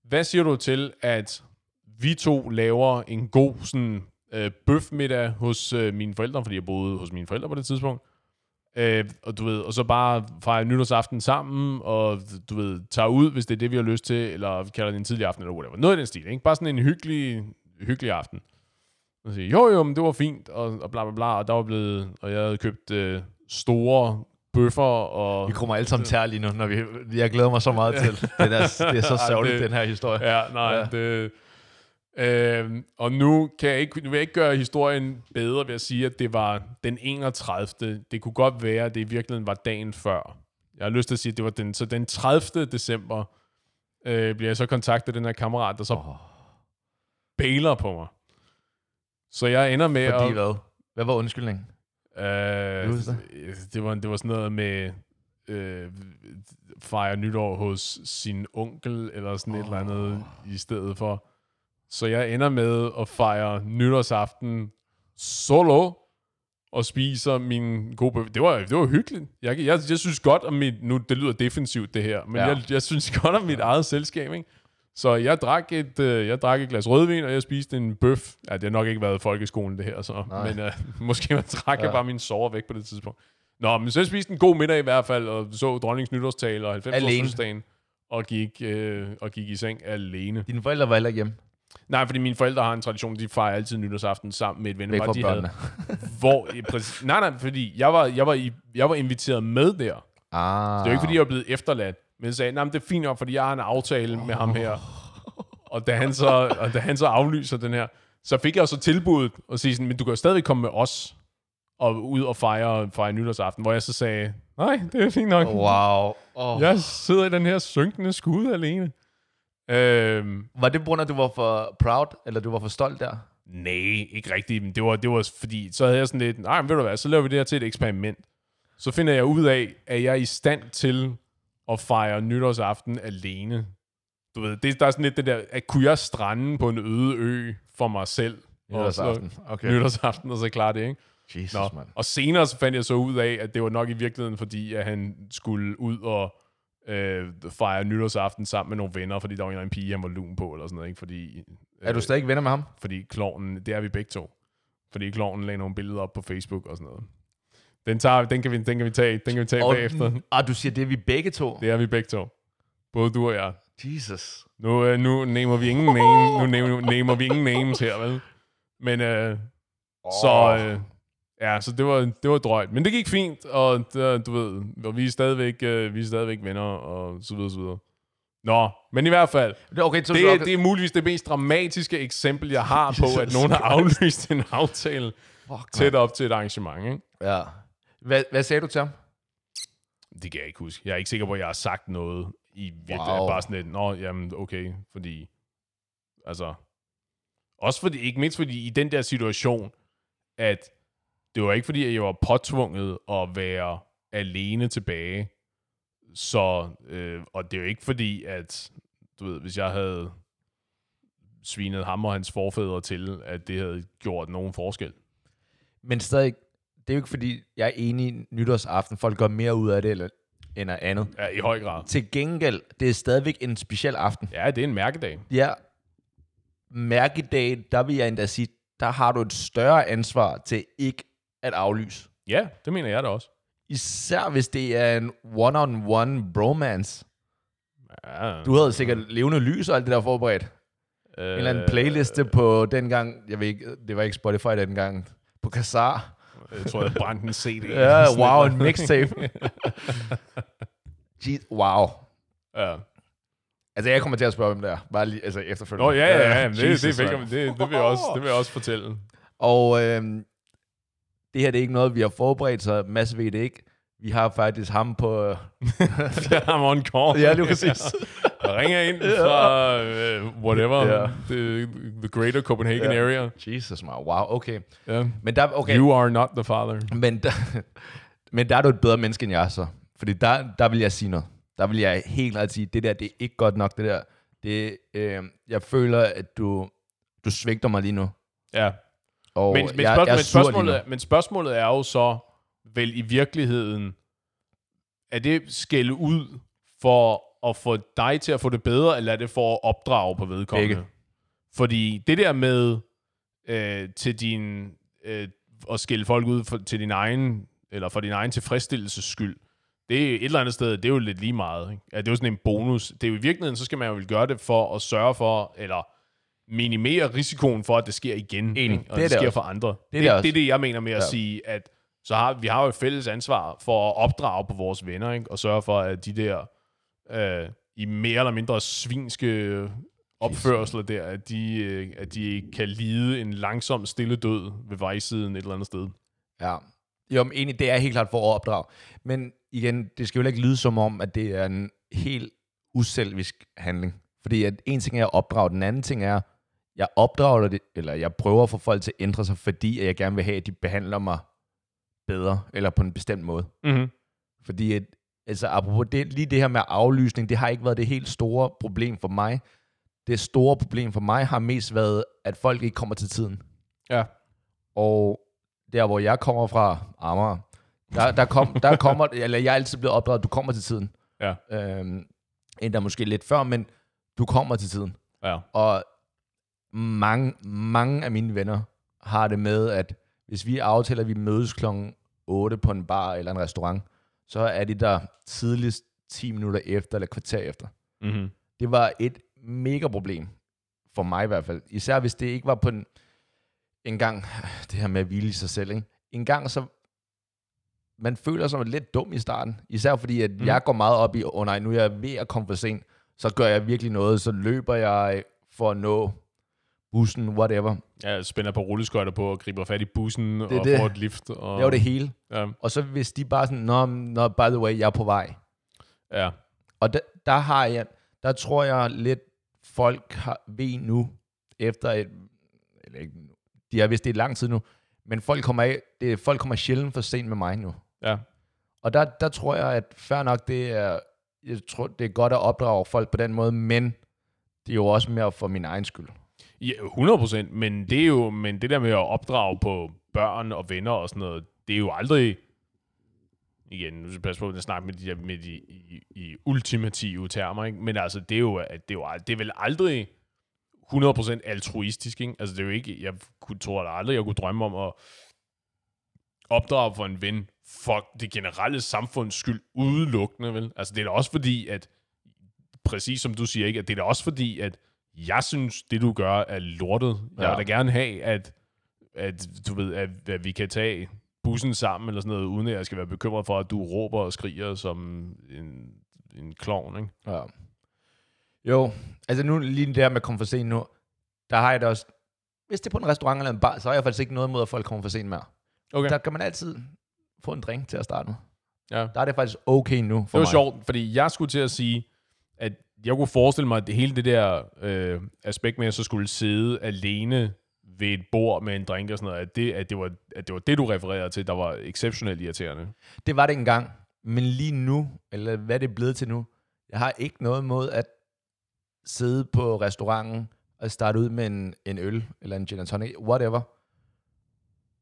Hvad siger du til, at vi to laver en god sådan, øh, bøfmiddag hos øh, mine forældre, fordi jeg boede hos mine forældre på det tidspunkt. Øh, og du ved, og så bare fejre nytårsaften sammen, og du ved, tager ud, hvis det er det, vi har lyst til, eller vi kalder det en tidlig aften, eller whatever. Noget i den stil, ikke? Bare sådan en hyggelig, hyggelig aften. Og siger, jo jo, men det var fint, og, og bla bla bla, og der var blevet, og jeg havde købt øh, store bøffer, og... Vi kommer alle sammen til lige nu, når vi, jeg glæder mig så meget til. Det er, det er så sørgeligt, den her historie. Ja, nej, ja. Det... Øh, og nu, kan jeg ikke, nu vil jeg ikke gøre historien bedre ved at sige, at det var den 31. Det kunne godt være, at det i virkeligheden var dagen før. Jeg har lyst til at sige, at det var den, så den 30. december øh, bliver jeg så kontaktet af den her kammerat, der så Åh. bailer på mig. Så jeg ender med Fordi at... hvad? Hvad var undskyldningen? Husker det, var, det var sådan noget med øh, fejre nytår hos sin onkel, eller sådan oh. et eller andet i stedet for. Så jeg ender med at fejre nytårsaften solo, og spiser min gode bøf. Det var, det var hyggeligt. Jeg, jeg, jeg synes godt om mit... Nu, det lyder defensivt, det her. Men ja. Ja. jeg, jeg synes godt om mit eget selskab, ikke? Så jeg drak, et, øh, jeg drak et glas rødvin, og jeg spiste en bøf. Ja, det har nok ikke været folkeskolen, det her, så. Nej. Men øh, måske man drak ja. Ja. bare min sover væk på det tidspunkt. Nå, men så jeg spiste en god middag i hvert fald, og så dronningens nytårstale og 90 Alene. årsdagen og gik, øh, og gik i seng alene. Dine forældre var heller ikke hjemme. Nej, fordi mine forældre har en tradition, de fejrer altid nytårsaften sammen med et vennepar, de havde. Hvor, præcis, nej, nej, fordi jeg var, jeg, var i, jeg var inviteret med der. Ah. Det er jo ikke, fordi jeg var blevet efterladt. Men sagde, nej, men det er fint nok, fordi jeg har en aftale med ham her. Og da han så, og da han så aflyser den her, så fik jeg så tilbuddet at sige sådan, men du kan jo stadigvæk komme med os og ud og fejre, fejre nytårsaften, hvor jeg så sagde, nej, det er fint nok. Wow. Oh. Jeg sidder i den her synkende skud alene. Øhm, Var det på grund af, at du var for proud, eller du var for stolt der? Nej, ikke rigtigt, men det var, det var fordi, så havde jeg sådan lidt, nej, men ved du hvad, så laver vi det her til et eksperiment. Så finder jeg ud af, at jeg er i stand til at fejre nytårsaften alene. Du ved, det, der er sådan lidt det der, at kunne jeg strande på en øde ø for mig selv? Og så- Nytårsaften. Okay. Nytårsaften, og så klare det, ikke? Jesus, Nå. mand. Og senere så fandt jeg så ud af, at det var nok i virkeligheden, fordi at han skulle ud og øh, fejre nytårsaften sammen med nogle venner, fordi der var en eller anden pige, han var lun på, eller sådan noget, ikke? Fordi, øh, Er du stadig ikke venner med ham? fordi klovnen, det er vi begge to. Fordi klovnen lagde nogle billeder op på Facebook og sådan noget. Den, tager, den, kan, vi, den kan vi tage, den kan vi tage bagefter. Ah, du siger, det er vi begge to? Det er vi begge to. Både du og jeg. Jesus. Nu, øh, nu nævner vi ingen name, nu nævner, nævner vi ingen names her, vel? Men øh, så, øh, ja, så det var, det var drøjt. Men det gik fint, og det, du ved, og vi er stadigvæk, øh, vi er stadigvæk venner, og så videre, så videre. Nå, men i hvert fald, Det er okay, så det, er- det er muligvis det mest dramatiske eksempel, jeg har på, at nogen har aflyst en aftale Fuck, tæt op til et arrangement. Ikke? Ja. Hvad, hvad sagde du til ham? Det kan jeg ikke huske. Jeg er ikke sikker på, at jeg har sagt noget i virkelig. Wow. Wow. Bare sådan lidt, nå, jamen, okay, fordi... Altså... Også fordi, ikke mindst fordi i den der situation, at det var ikke fordi, at jeg var påtvunget at være alene tilbage. Så, øh, og det er jo ikke fordi, at, du ved, hvis jeg havde svinet ham og hans forfædre til, at det havde gjort nogen forskel. Men stadig, det er jo ikke fordi, jeg er enig i nytårsaften. Folk gør mere ud af det, eller, end af andet. Ja, i høj grad. Til gengæld, det er stadigvæk en speciel aften. Ja, det er en mærkedag. Ja, mærkedag, der vil jeg endda sige, der har du et større ansvar til ikke at aflyse. Ja, det mener jeg da også. Især hvis det er en one-on-one bromance. Ja. Du havde sikkert levende lys og alt det der forberedt. Øh, En eller anden playliste på dengang, jeg ved ikke, det var ikke Spotify dengang, på Kazar. Jeg tror, jeg brændte en CD. Ja, wow, en mixtape. Jeez, wow. ja. Altså, jeg kommer til at spørge, hvem der bare lige, altså efterfølgende. Nå, ja, ja, ja. Det, Jesus, det, mand. velkommen. det, det, vil jeg også, det vil jeg også fortælle. Og øhm, det her det er ikke noget, vi har forberedt, så masse ved det ikke. Vi har faktisk ham på... Jeg er on call. Ja, lige præcis. Jeg ringer ind fra uh, whatever, Ja. the, the greater Copenhagen Ja. area. Jesus, man. Wow, okay. Ja. Men der, okay. You are not the father. Men der, men der er du et bedre menneske, end jeg så. Fordi der, der vil jeg sige noget. Der vil jeg helt klart sige, det der, det er ikke godt nok, det der. Det, øh, jeg føler, at du, du svigter mig lige nu. Ja. Og Men, men, jeg, spørg- jeg er men, spørgsmålet, er- men spørgsmålet er jo så, vel i virkeligheden, er det skælde ud for at få dig til at få det bedre, eller er det for at opdrage på vedkommende? Begge. Fordi det der med øh, til din, øh, at skælde folk ud for, til din egen, eller for din egen tilfredsstillelses skyld, det er et eller andet sted, det er jo lidt lige meget. Ikke? Ja, det er jo sådan en bonus. Det er jo i virkeligheden, så skal man jo gøre det for at sørge for, eller minimere risikoen for, at det sker igen. Enig. ikke? Og Det det, det sker også. for andre. Det, det det, det er det, jeg mener med at Ja. sige, at så har, vi har jo et fælles ansvar for at opdrage på vores venner, ikke? og sørge for, at de der øh, i mere eller mindre svinske opførsler der, at de, øh, at de kan lide en langsom stille død ved vejsiden et eller andet sted. Ja. Jo, men egentlig, det er helt klart for at opdrage. Men igen, det skal jo ikke lyde som om, at det er en helt uselvisk handling. Fordi at en ting er at opdrage, den anden ting er, jeg opdrager det, eller jeg prøver at få folk til at ændre sig, fordi at jeg gerne vil have, at de behandler mig bedre, eller på en bestemt måde. Mm-hmm. Fordi at, altså apropos det, lige det her med aflysning, det har ikke været det helt store problem for mig. Det store problem for mig har mest været, at folk ikke kommer til tiden. Ja. Og der, hvor jeg kommer fra, Amager, der, der, kom, der kommer, eller jeg er altid blevet opdraget, du kommer til tiden. Ja. Øhm, endda måske lidt før, men du kommer til tiden. Ja. Og mange, mange af mine venner har det med, at hvis vi aftaler, at vi mødes klokken 8 på en bar eller en restaurant, så er de der tidligst 10 minutter efter eller kvarter efter. Mm-hmm. Det var et mega problem, for mig i hvert fald. Især hvis det ikke var på en, en gang, det her med at hvile i sig selv, ikke? en gang så, man føler sig lidt dum i starten. Især fordi, at mm. jeg går meget op i, åh oh, nej, nu er jeg ved at komme for sent. Så gør jeg virkelig noget, så løber jeg for at nå bussen, whatever. Jeg spænder på rulleskøjter på og griber fat i bussen er og det. får et lift. Og, Det var det hele. Ja, Og så hvis de bare sådan, nå, nå by the way, jeg er på vej. ja. Og der, der har jeg, der tror jeg lidt, folk har, ved nu, efter et, eller ikke, nu, de har vidst det i lang tid nu, men folk kommer, af, det, folk kommer sjældent for sent med mig nu. ja. Og der, der tror jeg, at fair nok, det er, jeg tror, det er godt at opdrage folk på den måde, men det er jo også mere for min egen skyld. Ja, 100 procent, men det er jo, men det der med at opdrage på børn og venner og sådan noget, det er jo aldrig, igen, nu skal jeg passe på at snakke med de, der- med de i, i ultimative termer, ikke? men altså, det er jo, at det er jo det er vel aldrig 100% altruistisk, ikke? Altså, det er jo ikke, jeg kunne, tror da aldrig, jeg kunne drømme om at opdrage for en ven for det generelle samfunds skyld udelukkende, vel? Altså, det er da også fordi, at præcis som du siger, ikke? At det er da også fordi, at jeg synes, det du gør er lortet. Jeg Ja. vil da gerne have, at, at du ved, at, at vi kan tage bussen sammen eller sådan noget, uden at jeg skal være bekymret for, at du råber og skriger som en, en klovn, ikke? Ja. Jo, altså nu lige det der med at komme for sent nu, der har jeg det også, hvis det er på en restaurant eller en bar, så har jeg faktisk ikke noget imod, at folk kommer for sent med. Okay. Der kan man altid få en drink til at starte med. Ja. Der er det faktisk okay nu for Det var mig. sjovt, fordi jeg skulle til at sige, at jeg kunne forestille mig, at det hele det der øh, aspekt med, at jeg så skulle sidde alene ved et bord med en drink og sådan noget, at det, at det, var, at det var det, du refererede til, der var exceptionelt irriterende. Det var det engang. Men lige nu, eller hvad det er blevet til nu, jeg har ikke noget mod at sidde på restauranten og starte ud med en, en øl, eller en gin and tonic, whatever.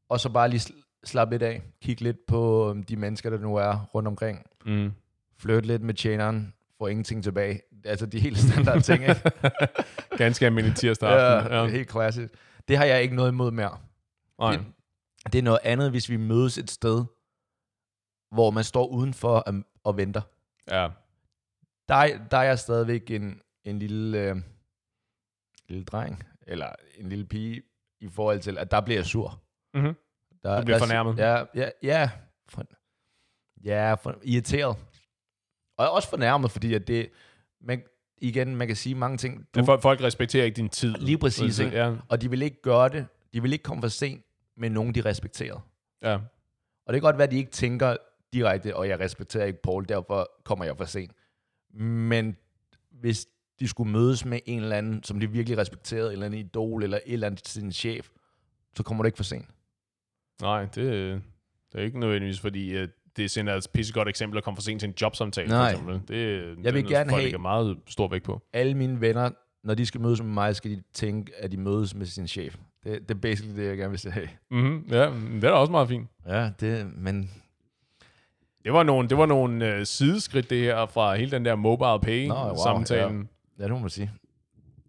Og så bare lige sl- slappe lidt af. Kigge lidt på øhm, de mennesker, der nu er rundt omkring. Mm. Flytte lidt med tjeneren. Få ingenting tilbage. Altså de helt standard ting, ikke? Ganske almindelig tirsdag ja, aften. det er helt klassisk. Det har jeg ikke noget imod mere. Nej. Det, det er noget andet, hvis vi mødes et sted, hvor man står udenfor og, og venter. Ja. Der, er- der er jeg stadigvæk en, en lille, øh, lille dreng, eller en lille pige, i forhold til, at der bliver jeg sur. Mm-hmm. Der, Du bliver der, fornærmet. Ja, ja, ja, for, ja for, irriteret. Og også fornærmet, fordi at det, man, igen, man kan sige mange ting. Du, Men folk, respekterer ikke din tid. Lige præcis, ikke? Ja. Og de vil ikke gøre det. De vil ikke komme for sent med nogen, de respekterer. ja. Og det kan godt være, at de ikke tænker direkte, og jeg respekterer ikke Paul, derfor kommer jeg for sent. Men hvis de skulle mødes med en eller anden, som de virkelig respekterede, en eller anden idol, eller et eller andet sin chef, så kommer du ikke for sent. Nej, det, det er ikke nødvendigvis, fordi at det sender et pissegodt eksempel at komme for sent til en jobsamtale, Nej. for eksempel. Det, Jeg det vil er gerne have- meget stor vægt på. Alle mine venner, når de skal mødes med mig, skal de tænke, at de mødes med sin chef. Det, det er basically det, jeg gerne vil sige. Mm-hmm. Ja, men det er da også meget fint. Ja, det, men Det var nogle, det var nogle uh, sideskridt, det her, fra hele den der mobile pay-samtalen. ja, det må man sige.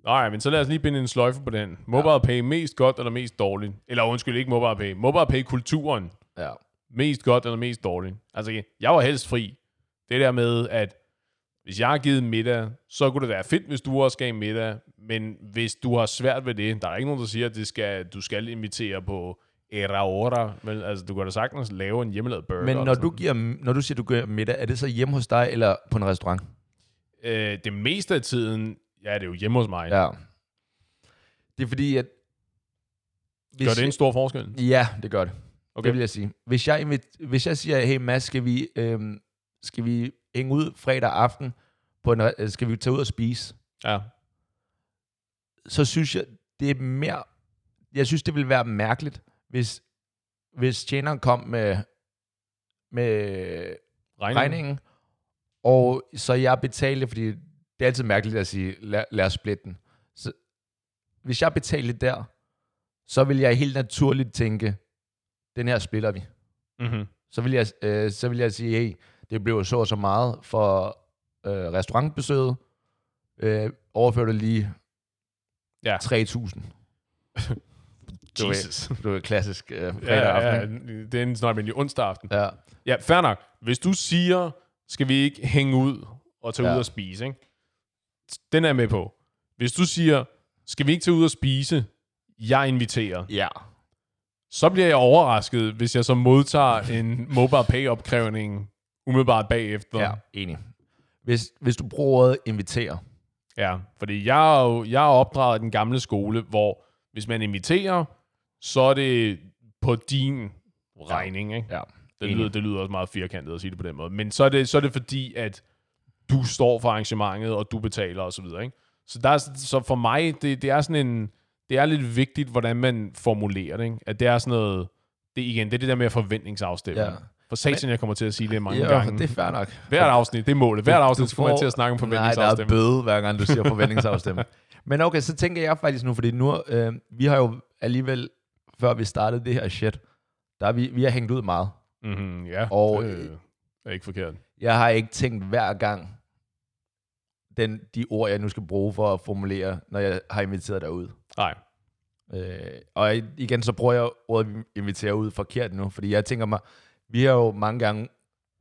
Nej, men så lad os lige binde en sløjfe på den. Mobile pay mest godt eller mest dårligt? Eller undskyld, ikke mobile pay. Mobile pay-kulturen Ja. Mest godt eller mest dårligt? Altså, jeg var helst fri. Det der med, at hvis jeg har givet middag, så kunne det være fedt, hvis du også gav middag. Men hvis du har svært ved det, der er ikke nogen, der siger, at det skal, du skal invitere på era ora. Men altså, du kan da sagtens lave en hjemmelavet burger. Men når du, giver, når du siger, du giver middag, er det så hjemme hos dig eller på en restaurant? Øh, det meste af tiden, ja, det er jo hjemme hos mig. Ja. Det er fordi, at... Hvis Gør det en stor forskel? Ja, det gør det. Okay. Det vil jeg sige. Hvis jeg, invit- hvis jeg siger, hey Mads, skal vi, øhm, skal vi hænge ud fredag aften, på en, re- øh, skal vi tage ud og spise, Ja. så synes jeg, det er mere... Jeg synes, det ville være mærkeligt, hvis, hvis tjeneren kom med, med Regning. regningen, og så jeg betalte, fordi det er altid mærkeligt at sige, lad, lad os splitte den. Så, hvis jeg betalte der, så vil jeg helt naturligt tænke, den her splitter vi. Mm-hmm. Så vil jeg, øh, så vil jeg sige, hey, det blev så og så meget for øh, restaurantbesøget. Øh, overfør det lige Ja. 3.000. Du ved, Jesus. det var klassisk øh, fredag Ja, aften. ja, det er en snart onsdag aften. Ja. Ja, fair nok. Hvis du siger, skal vi ikke hænge ud og tage Ja. ud og spise, ikke? Den er jeg med på. Hvis du siger, skal vi ikke tage ud og spise, jeg inviterer, ja. Så bliver jeg overrasket, hvis jeg så modtager en mobile pay opkrævning umiddelbart bagefter. Ja, enig. Hvis, hvis du bruger ordet invitere, Ja, fordi jeg er jo jeg er opdraget i den gamle skole, hvor hvis man inviterer, så er det på din regning, ikke? ja. Det lyder, det lyder også meget firkantet at sige det på den måde. Men så er det, så er det fordi, at du står for arrangementet, og du betaler osv. Så, ikke? så, der er, så for mig, det, det er sådan en... Det er lidt vigtigt, hvordan man formulerer det. Ikke? At det er sådan noget... Det, igen, det er det der med forventningsafstemning. Ja. For satan, jeg kommer til at sige det mange ja, gange. det er fair nok. Hvert afsnit, det er målet. Hvert afsnit skal man til at snakke om Nej, der er forventningsafstemning. bøde, hver gang du siger forventningsafstemning. Men okay, så tænker jeg faktisk nu, fordi nu, øh, vi har jo alligevel, før vi startede det her shit, der er vi, vi har hængt ud meget. Mm-hmm, ja, Og- det er ikke forkert. Jeg har ikke tænkt hver gang, den, de ord, jeg nu skal bruge for at formulere, når jeg har inviteret dig ud. Nej. Øh, og igen, så bruger jeg ordet invitere ud forkert nu, fordi jeg tænker mig, vi har jo mange gange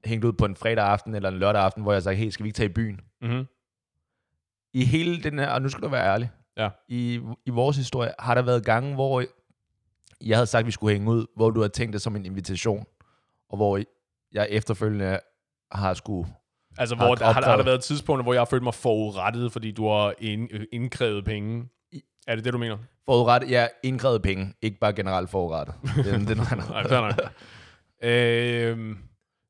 hængt ud på en fredag aften eller en lørdag aften, hvor jeg sagde, hey, skal vi ikke tage i byen? Mm-hmm. I hele den her, og nu skal du være ærlig, Ja. i, i vores historie har der været gange, hvor jeg havde sagt, at vi skulle hænge ud, hvor du havde tænkt det som en invitation, og hvor jeg efterfølgende har skulle... Altså, Har hvor der, har, har der været tidspunkter, hvor jeg har følt mig forurettet, fordi du har ind, øh, indkrævet penge? Er det det, du mener? Forudrettet, ja, indkrævet penge, ikke bare generelt forudrettet. Det, det er noget andet. Nej, fair nok. øhm,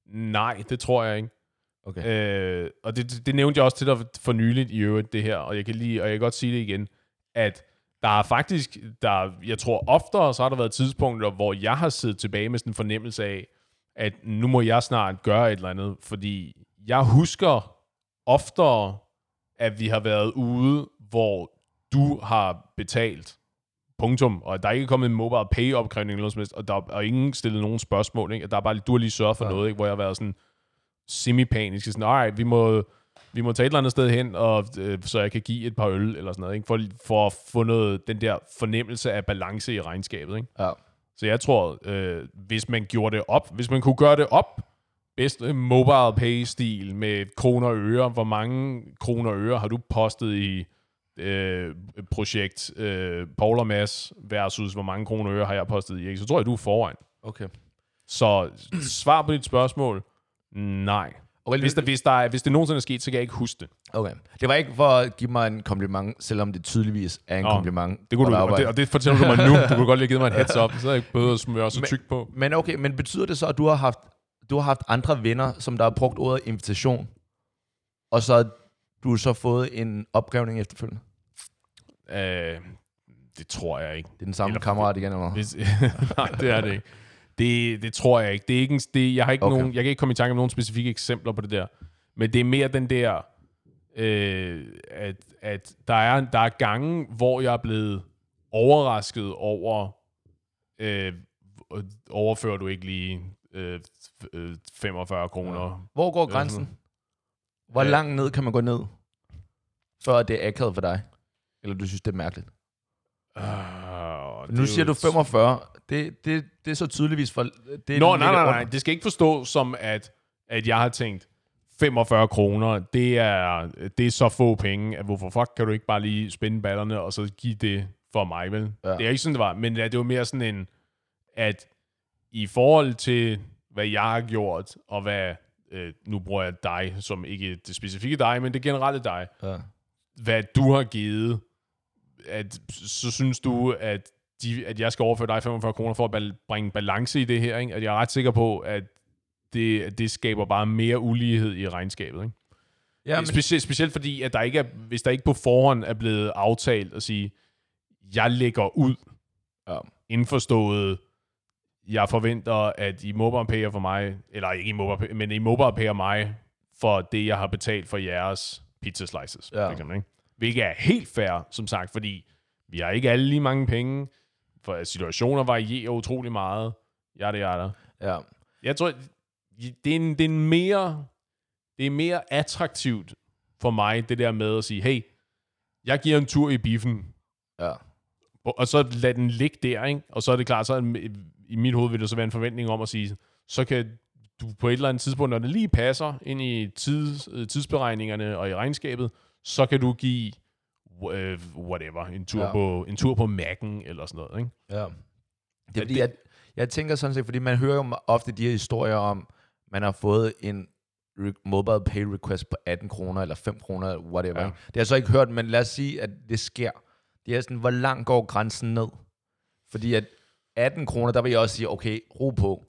nej, det tror jeg ikke. Okay. Øh, og det, det, det nævnte jeg også til dig for nyligt i øvrigt, det her, og jeg kan lige, og jeg kan godt sige det igen, at der er faktisk, der, jeg tror oftere, så har der været tidspunkter, hvor jeg har siddet tilbage med sådan en fornemmelse af, at nu må jeg snart gøre et eller andet, fordi jeg husker oftere, at vi har været ude, hvor du har betalt, punktum, og der er ikke kommet en mobile pay opkrævning eller noget som helst, og der er og ingen stillet nogen spørgsmål, ikke? Og der er bare, du har lige sørget for Ja. noget, ikke? hvor jeg har været sådan semi-panisk, sådan, alright, vi må, vi må tage et eller andet sted hen, og, øh, så jeg kan give et par øl, eller sådan noget, ikke? For, for at få noget, den der fornemmelse af balance i regnskabet, ikke? Ja. Så jeg tror, øh, hvis man gjorde det op, hvis man kunne gøre det op, bedste mobile pay-stil med kroner og øre, hvor mange kroner og øre har du postet i øh, projekt øh, Paul og Mads versus hvor mange kroner øre har jeg postet i, ikke? så tror jeg, du er foran. Okay. Så svar på dit spørgsmål, nej. Okay, Hvis, der, hvis, der er, hvis det nogensinde er sket, så kan jeg ikke huske det. okay. Det var ikke for at give mig en kompliment, selvom det tydeligvis er en Nå, kompliment. Det kunne du, og, det, og det fortæller du mig nu. Du kunne godt lige givet mig en heads up, så jeg ikke behøvet at smøre så Men- tyk på. Men okay, men betyder det så, at du har haft, du har haft andre venner, som der har brugt ordet invitation, og så har du så fået en opgravning efterfølgende? Øh, det tror jeg ikke. Det er den samme Eller- kammerat igen, eller? Hvis, nej, det er det ikke. Det, det tror jeg ikke. Det er ikke en, det, jeg, har ikke Okay. nogen, jeg kan ikke komme i tanke om nogle specifikke eksempler på det der. Men det er mere den der, øh, at, at der, er, der er gange, hvor jeg er blevet overrasket over, øh, overfører du ikke lige øh, f- øh, 45 kroner? Ja. Hvor går grænsen? Hvor Ja. langt ned kan man gå ned, før det er akavet for dig? Eller du synes, det er mærkeligt? Uh, Nu siger du 45. Det, det, det er så tydeligvis for... Det Nå, nej, nej, nej. Det skal ikke forstås som, at, at jeg har tænkt, 45 kroner, det er, det er så få penge, at hvorfor fuck kan du ikke bare lige spænde ballerne, og så give det for mig, vel? Ja. Det er ikke sådan, det var. Men det var mere sådan en, at i forhold til, hvad jeg har gjort, og hvad, øh, nu bruger jeg dig, som ikke det specifikke dig, men det generelle dig, Ja. hvad du har givet, at, så synes du, at, de, at jeg skal overføre dig 45 kroner for at bal- bringe balance i det her. Ikke? At jeg er ret sikker på, at det, at det skaber bare mere ulighed i regnskabet. Ikke? Ja, men, specielt, specielt fordi, at der ikke er, hvis der ikke på forhånd er blevet aftalt at sige, jeg lægger ud, Ja. indforstået, jeg forventer, at I MobilePayer for mig, eller ikke I MobilePay, men I MobilePayer mig for det, jeg har betalt for jeres pizza slices, Ja. for eksempel. Ikke? Hvilket er helt fair, som sagt, fordi vi har ikke alle lige mange penge, for situationer varierer utrolig meget. Ja, det er der. ja. Jeg tror, det er, en, det er en mere, det er mere attraktivt for mig, det der med at sige, hey, jeg giver en tur i biffen, ja. og så lad den ligge der, ikke? Og så er det klart, så i mit hoved vil der så være en forventning om at sige, så kan du på et eller andet tidspunkt, når det lige passer ind i tids, øh, tidsberegningerne og i regnskabet, så kan du give øh, whatever, en tur, Ja. på, en tur på Mac'en eller sådan noget, ikke? Ja. Det er fordi, det- jeg, jeg tænker sådan set, fordi man hører jo ofte de her historier om, man har fået en mobile pay request på 18 kroner, eller 5 kroner, eller whatever. Ja. Ja. Det har jeg så ikke hørt, men lad os sige, at det sker. Det er sådan, hvor langt går grænsen ned? Fordi at 18 kroner, der vil jeg også sige, okay, ro på.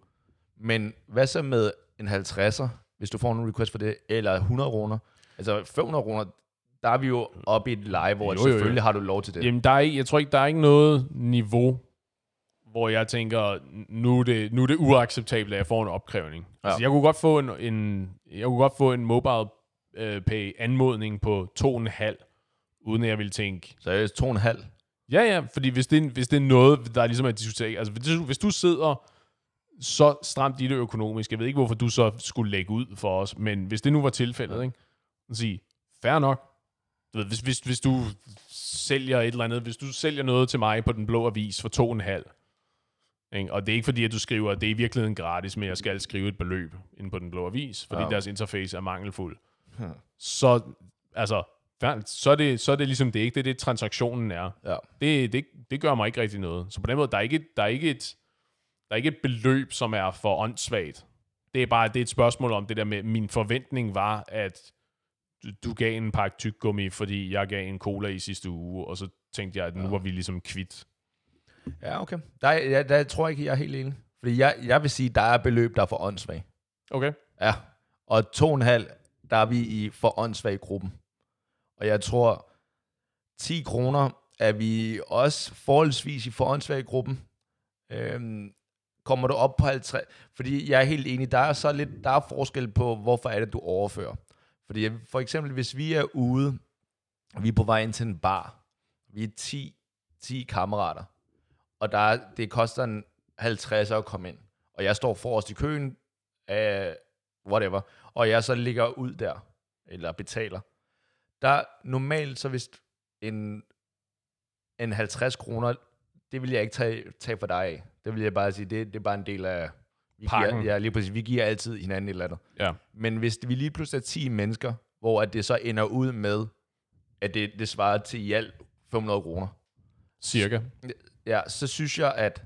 Men hvad så med en 50'er, hvis du får en request for det, eller 100 kroner? Altså 500 kroner, der er vi jo oppe i et leje, hvor Jo, jo, jo, selvfølgelig har du lov til det. Jamen, der er ikke, jeg tror ikke, der er ikke noget niveau, hvor jeg tænker, nu er det, nu er det uacceptabelt, at jeg får en opkrævning. Ja. Altså, jeg kunne godt få en, en, jeg kunne godt få en mobile øh, pay anmodning på 2,5, uden at jeg ville tænke, Seriøst, 2,5. Ja ja, fordi hvis det, er- hvis det er noget, der er ligesom at diskutere, altså hvis du, hvis du sidder så stramt i det økonomisk, jeg ved ikke, hvorfor du så skulle lægge ud for os, men hvis det nu var tilfældet, ikke? Så sige, fair nok. Du ved, hvis, hvis, hvis du sælger et eller andet, hvis du sælger noget til mig på den blå avis for to og en halv, ikke? og det er ikke fordi, at du skriver, at det er i virkeligheden gratis, men jeg skal skrive et beløb ind på den blå avis, fordi Ja. deres interface er mangelfuld, Hmm. så, altså, så, er det, så er det ligesom det ikke, det er det, transaktionen er Ja. det, det, det gør mig ikke rigtig noget. Så på den måde, der er ikke, der er ikke, et, der er ikke et beløb, som er for åndssvagt. Det er bare det er et spørgsmål om det der med, min forventning var, at du, gav en pakke tyggegummi, fordi jeg gav en cola i sidste uge, og så tænkte jeg, at nu Ja. var vi ligesom kvit. Ja, okay. Der, er- ja, der tror jeg ikke, jeg er helt enig. Fordi jeg, jeg vil sige, der er beløb, der er for åndssvag. Okay. Ja. Og 2,5, der er vi i for åndssvag gruppen. Og jeg tror, 10 kroner er vi også forholdsvis i for i gruppen. Øhm, kommer du op på 50? Fordi jeg er helt enig, der er så lidt, der er forskel på, hvorfor er det, du overfører. Fordi for eksempel, hvis vi er ude, og vi er på vej ind til en bar, vi er 10, 10 kammerater, og der er, det koster en 50 at komme ind, og jeg står forrest i køen, af whatever, og jeg så ligger ud der, eller betaler. Der normalt, så hvis en, en 50 kroner, det vil jeg ikke tage, tage for dig af. Det vil jeg bare sige, det, det er bare en del af... Vi Pakken. giver, ja, lige præcis. Vi giver altid hinanden et eller andet. Ja. Men hvis vi lige pludselig er 10 mennesker, hvor at det så ender ud med, at det, det svarer til i alt 500 kroner, Cirka. ja, så synes jeg, at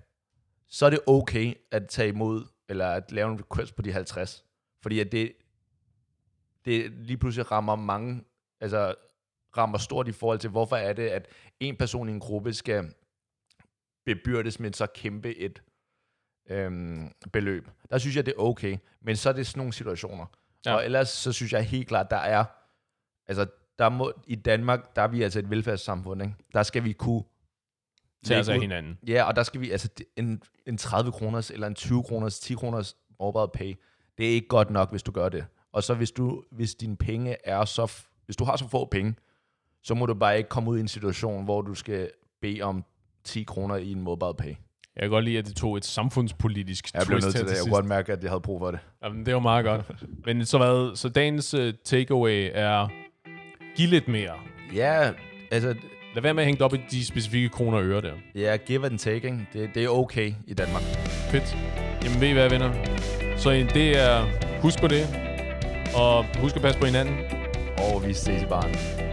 så er det okay at tage imod, eller at lave en request på de 50. Fordi at det, det lige pludselig rammer mange, altså rammer stort i forhold til, hvorfor er det, at en person i en gruppe skal bebyrdes med så kæmpe et øhm, beløb. Der synes jeg, det er okay. Men så er det sådan nogle situationer. Ja. Og ellers så synes jeg helt klart, der er, altså der må, i Danmark, der er vi altså et velfærdssamfund, ikke? Der skal vi kunne tager sig af hinanden. Ja, og der skal vi, altså en, en 30 kroners eller en 20 kroners, 10 kroners mobile pay, det er ikke godt nok, hvis du gør det. Og så hvis du, hvis dine penge er så, hvis du har så få penge, så må du bare ikke komme ud i en situation, hvor du skal bede om 10 kroner i en mobile pay. Jeg kan godt lide, at det tog et samfundspolitisk Jeg blev twist nødt til her det. Jeg kunne godt mærke, at jeg havde brug for det. Jamen, det var meget godt. Men så hvad? Så dagens uh, takeaway er, giv lidt mere. Ja, altså, Lad være med at hænge op i de specifikke kroner og øre der. ja, give and taking, det, det er okay i Danmark. Fedt. Jamen ved I hvad, venner? Så det er, husk på det. Og husk at passe på hinanden. Og vi ses i baren.